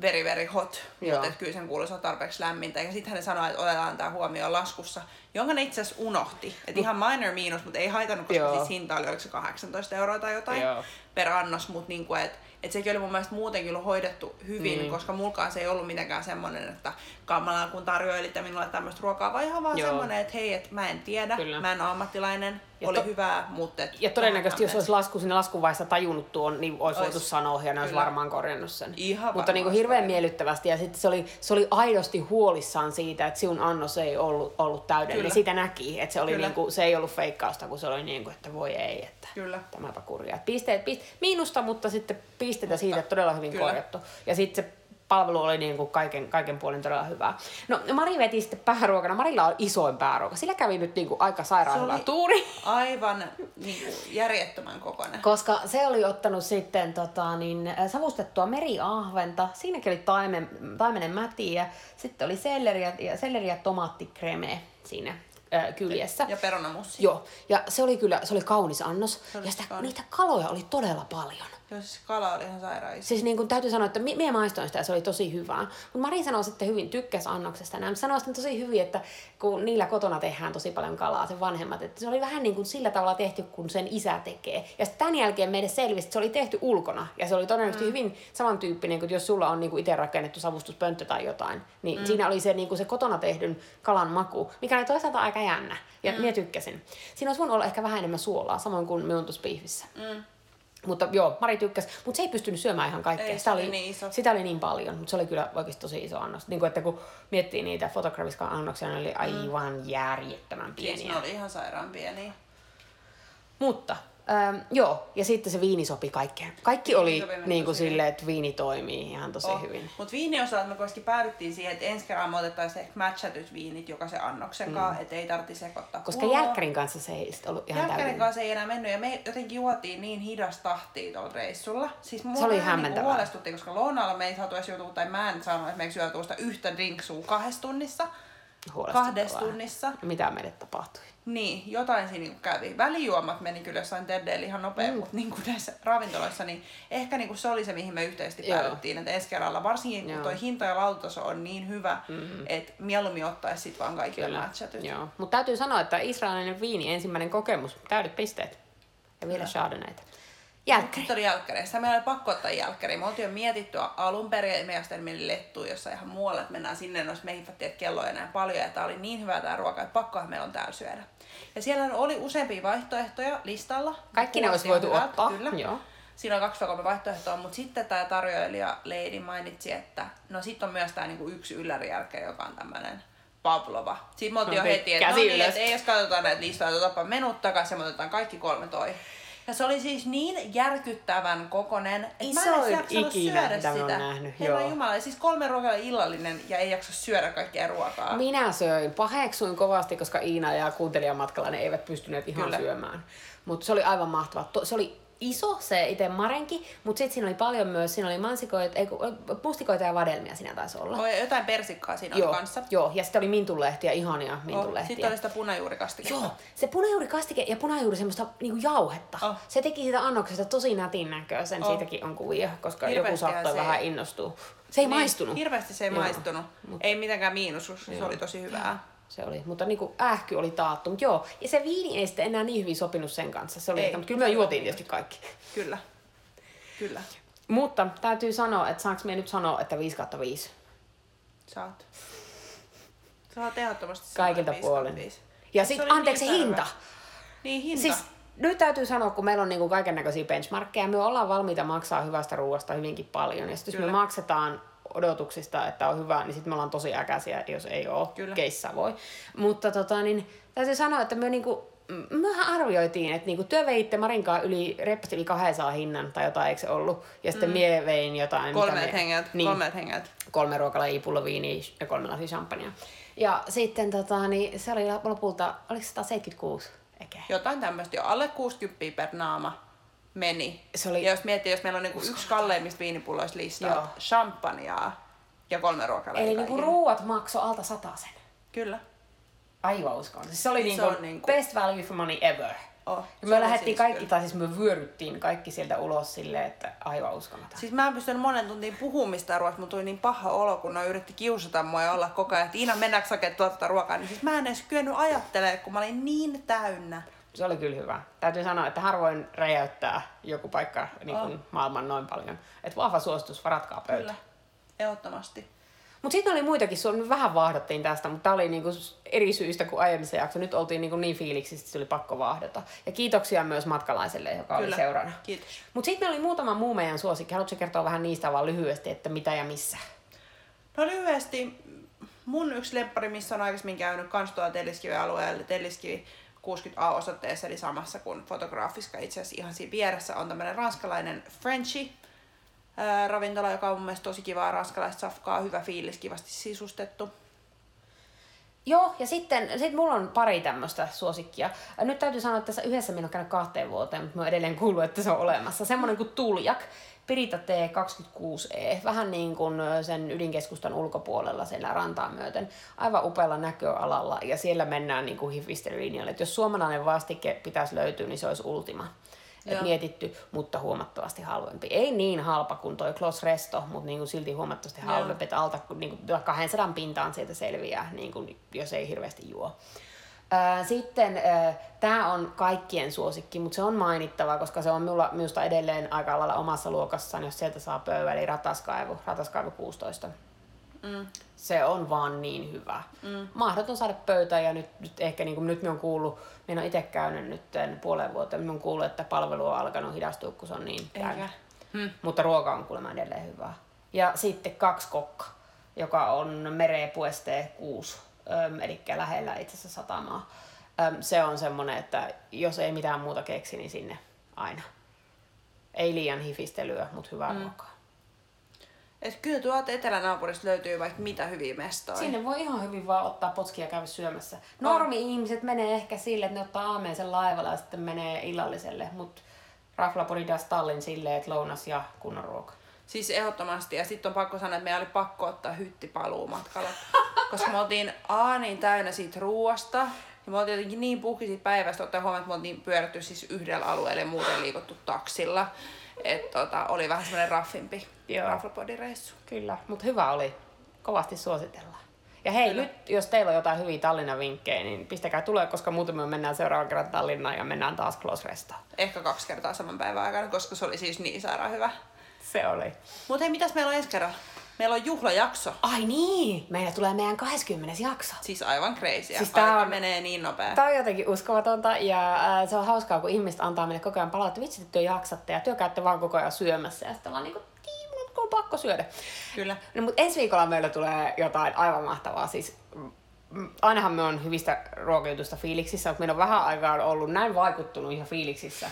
very very hot, Joo. mutta että kyllä sen kuuluisi olla tarpeeksi lämmintä. Ja sitten hän sanoi, että otetaan tämä huomioon laskussa, jonka ne itse asiassa unohti. Että ihan minor miinus, mutta ei haitannut, koska Joo. siis hinta oli oliko se 18 euroa tai jotain Joo. per annos, mutta niinku, että et sekin oli mun mielestä muutenkin ollut hoidettu hyvin, Niin. koska mulkaan se ei ollut mitenkään semmoinen, että kammalaa kun tarjoilitte minulle tämmöistä ruokaa, vaan ihan vaan Joo. semmoinen, että hei, että mä en tiedä, Kyllä. mä en ole ammattilainen, Ja oli to- hyvää, mutta... Et Ja todennäköisesti, jos olisi lasku sinne laskuvaiheessa tajunnut tuon, niin olisi voitu sanoa ja ne olisi varmaan korjannut sen. Ihan Mutta niin kuin hirveän miellyttävästi. Ja sitten se oli, se oli aidosti huolissaan siitä, että sinun annos ei ollut, ollut täydellinen. Kyllä. Sitä näki, että se, oli Kyllä. niin kuin, se ei ollut feikkausta, kun se oli niin kuin, että voi ei, että Kyllä. tämäpä kurjaa. Et Pisteet, pist, miinusta, mutta sitten pisteitä siitä, että todella hyvin Kyllä. korjattu. Ja sitten se palvelu oli niin kuin kaiken, kaiken puolin todella hyvää. No Mari veti sitten pääruokana. Marilla on isoin pääruoka. Sillä kävi nyt niin kuin aika sairaan hyvä tuuri. aivan niin kuin, järjettömän kokoinen. Koska se oli ottanut sitten tota, niin, äh, savustettua meriahventa. Siinäkin oli taimen, taimenen mätiä. Sitten oli selleriä ja, selleriä tomaattikreme siinä äh, kyljessä. Ja perunamussi. Joo, ja se oli kyllä, se oli kaunis annos. Se oli ja sitä, kaunis. niitä kaloja oli todella paljon. Joo, siis kala oli ihan sairaan. Siis niin kuin täytyy sanoa, että mi- minä maistoin sitä ja se oli tosi hyvää. Mutta Mari sanoi sitten hyvin, tykkäs annoksesta. Nämä sanoi sitten tosi hyvin, että kun niillä kotona tehdään tosi paljon kalaa, se vanhemmat, että se oli vähän niin kuin sillä tavalla tehty, kun sen isä tekee. Ja sitten tämän jälkeen meille selvisi, että se oli tehty ulkona. Ja se oli todennäköisesti mm. hyvin samantyyppinen kuin jos sulla on niin kuin itse rakennettu savustuspönttö tai jotain. Niin mm. siinä oli se, niin kuin se kotona tehdyn kalan maku, mikä oli toisaalta aika jännä. Ja mm. minä tykkäsin. Siinä olisi voinut olla ehkä vähän enemmän suolaa, samoin kuin minun tuossa. Mm. Mutta joo, Mari tykkäsi, mutta se ei pystynyt syömään ihan kaikkea. Ei, sitä, oli niin iso. sitä oli niin paljon, mutta se oli kyllä oikeasti tosi iso annos. Niin kuin, että kun miettii niitä fotografiska annoksia, ne oli aivan järjettömän Siis pieniä. ne oli ihan sairaan pieniä. Mutta Ähm, joo, ja sitten se viini sopi kaikkeen. Kaikki oli niin kuin silleen, että viini toimii ihan tosi Oh. hyvin. Mutta viinin osalta me kuitenkin päädyttiin siihen, että ensi kerralla me otettaisiin ehkä matchatut viinit jokaisen annoksen kanssa, mm. että ei tarvitse sekoittaa Koska pulloa. jälkkärin kanssa se ei sit ollut ihan Jälkkärin täydellinen. kanssa ei enää mennyt ja me jotenkin juotiin niin hidas tahtia tuolla reissulla. Siis Se oli vähän hämmentävää. Niinku huolestutti, koska lounaalla me ei saatu edes joutua, tai mä en sanonut, että me ei syöty sitä yhtä drinksua kahdessa tunnissa. Kahdessa tunnissa. Mitä meille tapahtui? Niin, jotain siinä niinku kävi. Välijuomat meni kyllä jossain Teddeillä ihan nopea, mm. mutta niin näissä ravintoloissa, niin ehkä niinku se oli se, mihin me yhteisesti Joo. päädyttiin. Että ensi kerralla, varsinkin kun Joo. toi hinta ja lautataso on niin hyvä, mm-hmm. että mieluummin ottaisi sit vaan kaikille matchatut. Joo. Mutta täytyy sanoa, että israelilainen viini, ensimmäinen kokemus, täydet pisteet. Ja vielä chardonnayta. Jälkkäri. Sitten oli jälkkäreistä. Meillä oli pakko ottaa jälkkäri. Me oltiin jo mietitty alun perin, ja meidän sitten meni lettuun jossain ihan muualle, että mennään sinne, jos me hiffattiin, että kello ei enää paljon, ja tää oli niin hyvä tää ruoka, että pakkohan meillä on täällä syödä. Ja siellä oli useampia vaihtoehtoja listalla. Kaikki ne olisi voitu hyvältä, ottaa. Kyllä. Joo. Siinä on kaksi kolme vaihtoehtoa, mutta sitten tämä tarjoilija Lady mainitsi, että no sitten on myös tämä niinku yksi yllärijälkeen, joka on tämmöinen Pavlova. Sitten me oltiin jo heti, että no niin, että ei jos katsotaan näitä listoja, otapa menut takaisin ja me otetaan kaikki kolme toi. Ja se oli siis niin järkyttävän kokonen, että mä en edes ikinä, syödä mitä sitä. nähnyt, Herra joo. Jumala, siis kolme ruokaa illallinen ja ei jaksa syödä kaikkea ruokaa. Minä söin, paheksuin kovasti, koska Iina ja kuuntelijamatkalla ne eivät pystyneet ihan Kyllä. Syömään. Mutta se oli aivan mahtava. To- Se oli iso se itse marenki, mutta sitten siinä oli paljon myös, siinä oli mansikoita, ei, mustikoita ja vadelmia siinä taisi olla. Oh, ja jotain persikkaa siinä joo, oli kanssa. joo, ja sitten oli mintunlehtiä, ihania Oh, mintunlehtiä. sitten oli sitä punajuurikastiketta. Joo, se punajuurikastike ja punajuuri semmoista niinku jauhetta. Oh. Se teki siitä annoksesta tosi nätin näköisen, Oh. siitäkin on kuvia, koska joku Hirveästihän saattoi se- vähän innostua. Se ei Niin, maistunut. Hirveästi se ei Joo. maistunut. Ei mitenkään miinus, se Joo. oli tosi hyvää. Se oli, mutta niinku ähky oli taattu. Mut joo, ja se viini ei sitten enää niin hyvin sopinut sen kanssa. Se oli, Ei. mutta kyllä me juotiin tietysti kaikki. Kyllä. Kyllä. Mutta täytyy sanoa, että saanko me nyt sanoa, että 5 kautta 5? Saat. Saat ehdottomasti sanoa, Kaikilta puolin. 55. Ja sitten, anteeksi, niin hinta. Niin, hinta. Siis nyt täytyy sanoa, kun meillä on niinku kaiken näköisiä benchmarkkeja, me ollaan valmiita maksaa hyvästä ruoasta hyvinkin paljon. Ja sitten jos me maksetaan odotuksista, että on hyvä, niin sitten me ollaan tosi äkäisiä, jos ei ole Kyllä. keissä voi. Mutta tota, niin, täytyy sanoa, että me niinku, mehän arvioitiin, että niinku työ veitte Marinkaa yli, reppasi yli 200 hinnan tai jotain, eikö se ollut? Ja sitten mm. mie vein jotain. mitä kolmelta me- hengeltä. Niin, Kolmelta hengeltä. kolme ruokalajia, pullo viiniä ja kolme lasia champagnea. Ja sitten tota, niin se oli lopulta, oliko se 176 Eke? Jotain tämmöistä jo. Alle 60 per naama meni. Se oli- Ja jos miettii, jos meillä on niinku yksi kalleimmista viinipulloista Joo. listaa, champagnea ja kolme ruokalajia. Eli niinku ruuat makso alta satasen. Kyllä. Aivan uskon. Siis se oli Se niinku, on niinku- best value for money ever. Oh, Ja me lähdettiin siis kaikki, kyllä. tai siis me vyöryttiin kaikki sieltä ulos silleen, että aivan uskomaton. Siis mä en pystynyt monen tuntiin puhumista ruoasta, mutta tuli niin paha olo, kun ne yritti kiusata mua ja olla koko ajan, että Iina mennäänkö hakemaan tuota ruokaa. Niin siis mä en edes kyennyt ajattelemaan, kun mä olin niin täynnä. Se oli kyllä hyvä. Täytyy sanoa, että harvoin räjäyttää joku paikka niin kuin Oh. maailman noin paljon. Että vahva suositus, varatkaa pöytä. Kyllä, ehdottomasti. Mutta sitten oli muitakin, me vähän vaahdottiin tästä, mutta tämä oli niinku eri syistä kuin aiemmissa jakso. Nyt oltiin niinku niin fiiliksissä, että se oli pakko vaahdota. Ja kiitoksia myös matkalaiselle, joka Kyllä. oli seurana. Kiitos. Mutta sitten oli muutama muu meidän suosikki. Haluatko kertoa vähän niistä vaan lyhyesti, että mitä ja missä? No lyhyesti, mun yksi lemppari, missä on aikaisemmin käynyt kans tuolla Telliskiven alueella, Telliskivi 60A osoitteessa, eli samassa kuin Fotografiska itse asiassa ihan siinä vieressä, on tämmöinen ranskalainen Frenchy ravintola, joka on mun mielestä tosi kivaa ranskalaista safkaa, hyvä fiilis, kivasti sisustettu. Joo, ja sitten sit mulla on pari tämmöistä suosikkia. Nyt täytyy sanoa, että tässä yhdessä minä olen käynyt kahteen vuoteen, mutta mä edelleen kuullut, että se on olemassa. Semmoinen kuin Tuljak, Pirita T26E, vähän niin kuin sen ydinkeskustan ulkopuolella siellä rantaa myöten. Aivan upealla näköalalla ja siellä mennään niin kuin hifistelylinjalle. Et jos suomalainen vastike pitäisi löytyä, niin se olisi Ultima. Et mietitty, mutta huomattavasti halvempi. Ei niin halpa kuin toi Klos Resto, mutta niinku silti huomattavasti halvempi. Että alta niinku 200 pintaan sieltä selviää, niinku, jos ei hirveästi juo. Sitten tämä on kaikkien suosikki, mutta se on mainittava, koska se on minulla, minusta edelleen aika lailla omassa luokassaan, jos sieltä saa pöydä, eli rataskaivu, rataskaivu 16. Mm. Se on vaan niin hyvä. Mm. Mahdoton saada pöytään ja nyt, nyt ehkä niin kuin nyt me on kuullut, minä olen itse käynyt nyt puolen vuotta, me on kuullut, että palvelu on alkanut hidastua, kun se on niin täynnä. Hmm. Mutta ruoka on kuulemma edelleen hyvää. Ja sitten kaksi kokka, joka on Merepueste 6, eli lähellä itse asiassa satamaa. Se on semmonen, että jos ei mitään muuta keksi, niin sinne aina. Ei liian hifistelyä, mutta hyvää mm. ruokaa. Et kyllä tuolta etelänaapurista löytyy vaikka mitä hyviä mestoja. Sinne voi ihan hyvin vaan ottaa potkia ja käydä syömässä. Normi-ihmiset menee ehkä sille, että ne ottaa aameen sen laivalla ja sitten menee illalliselle, mutta Raflapori das Tallin silleen, että lounas ja kunnon ruoka. Siis ehdottomasti. Ja sitten on pakko sanoa, että meillä oli pakko ottaa hytti matkalla. koska me oltiin A niin täynnä siitä ruoasta. Ja me oltiin jotenkin niin puhki siitä päivästä, ottaa huomioon, että me oltiin pyörätty siis yhdellä alueella ja muuten liikuttu taksilla. Että tota, oli vähän semmoinen raffimpi Joo. Raflapodi-reissu. Kyllä, mutta hyvä oli. Kovasti suositellaan. Ja hei, Kyllä. nyt jos teillä on jotain hyviä Tallinnan vinkkejä, niin pistäkää tulee, koska muuten me mennään seuraavan kerran Tallinnaan ja mennään taas Close Restoon. Ehkä kaksi kertaa saman päivän aikana, koska se oli siis niin sairaan hyvä. Se oli. Mutta hei, mitäs meillä on ensi kerralla? Meillä on juhlajakso. Ai niin, meillä tulee meidän 20. jakso. Siis aivan crazy. Siis tää on- menee niin nopea. Tämä on jotenkin uskomatonta ja äh, se on hauskaa, kun ihmiset antaa meille koko ajan palautetta, vitsi, että työ jaksatte ja työ käytte vaan koko ajan syömässä ja sitten ollaan niinku, "Tii, mut kun on pakko syödä. Kyllä. No mutta ensi viikolla meillä tulee jotain aivan mahtavaa. Siis, mm, ainahan me on hyvistä ruokajutusta fiiliksissä, mutta meillä on vähän aikaa ollut näin vaikuttunut ihan fiiliksissä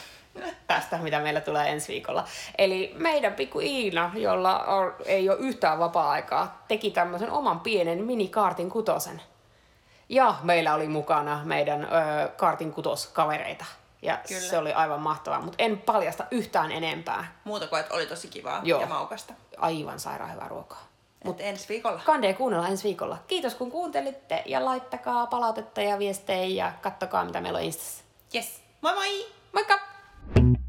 tästä, mitä meillä tulee ensi viikolla. Eli meidän pikku Iina, jolla on, ei ole yhtään vapaa-aikaa, teki tämmöisen oman pienen minikaartin kutosen. Ja meillä oli mukana meidän ö, kaartin kutoskavereita. Ja Kyllä. se oli aivan mahtavaa, mutta en paljasta yhtään enempää. Muuta kuin, että oli tosi kivaa Joo. ja maukasta. Aivan sairaan hyvää ruokaa. Mutta ensi viikolla. Kandee kuunnella ensi viikolla. Kiitos kun kuuntelitte ja laittakaa palautetta ja viestejä ja kattokaa mitä meillä on Instassa. Yes. Moi moi! Thank you.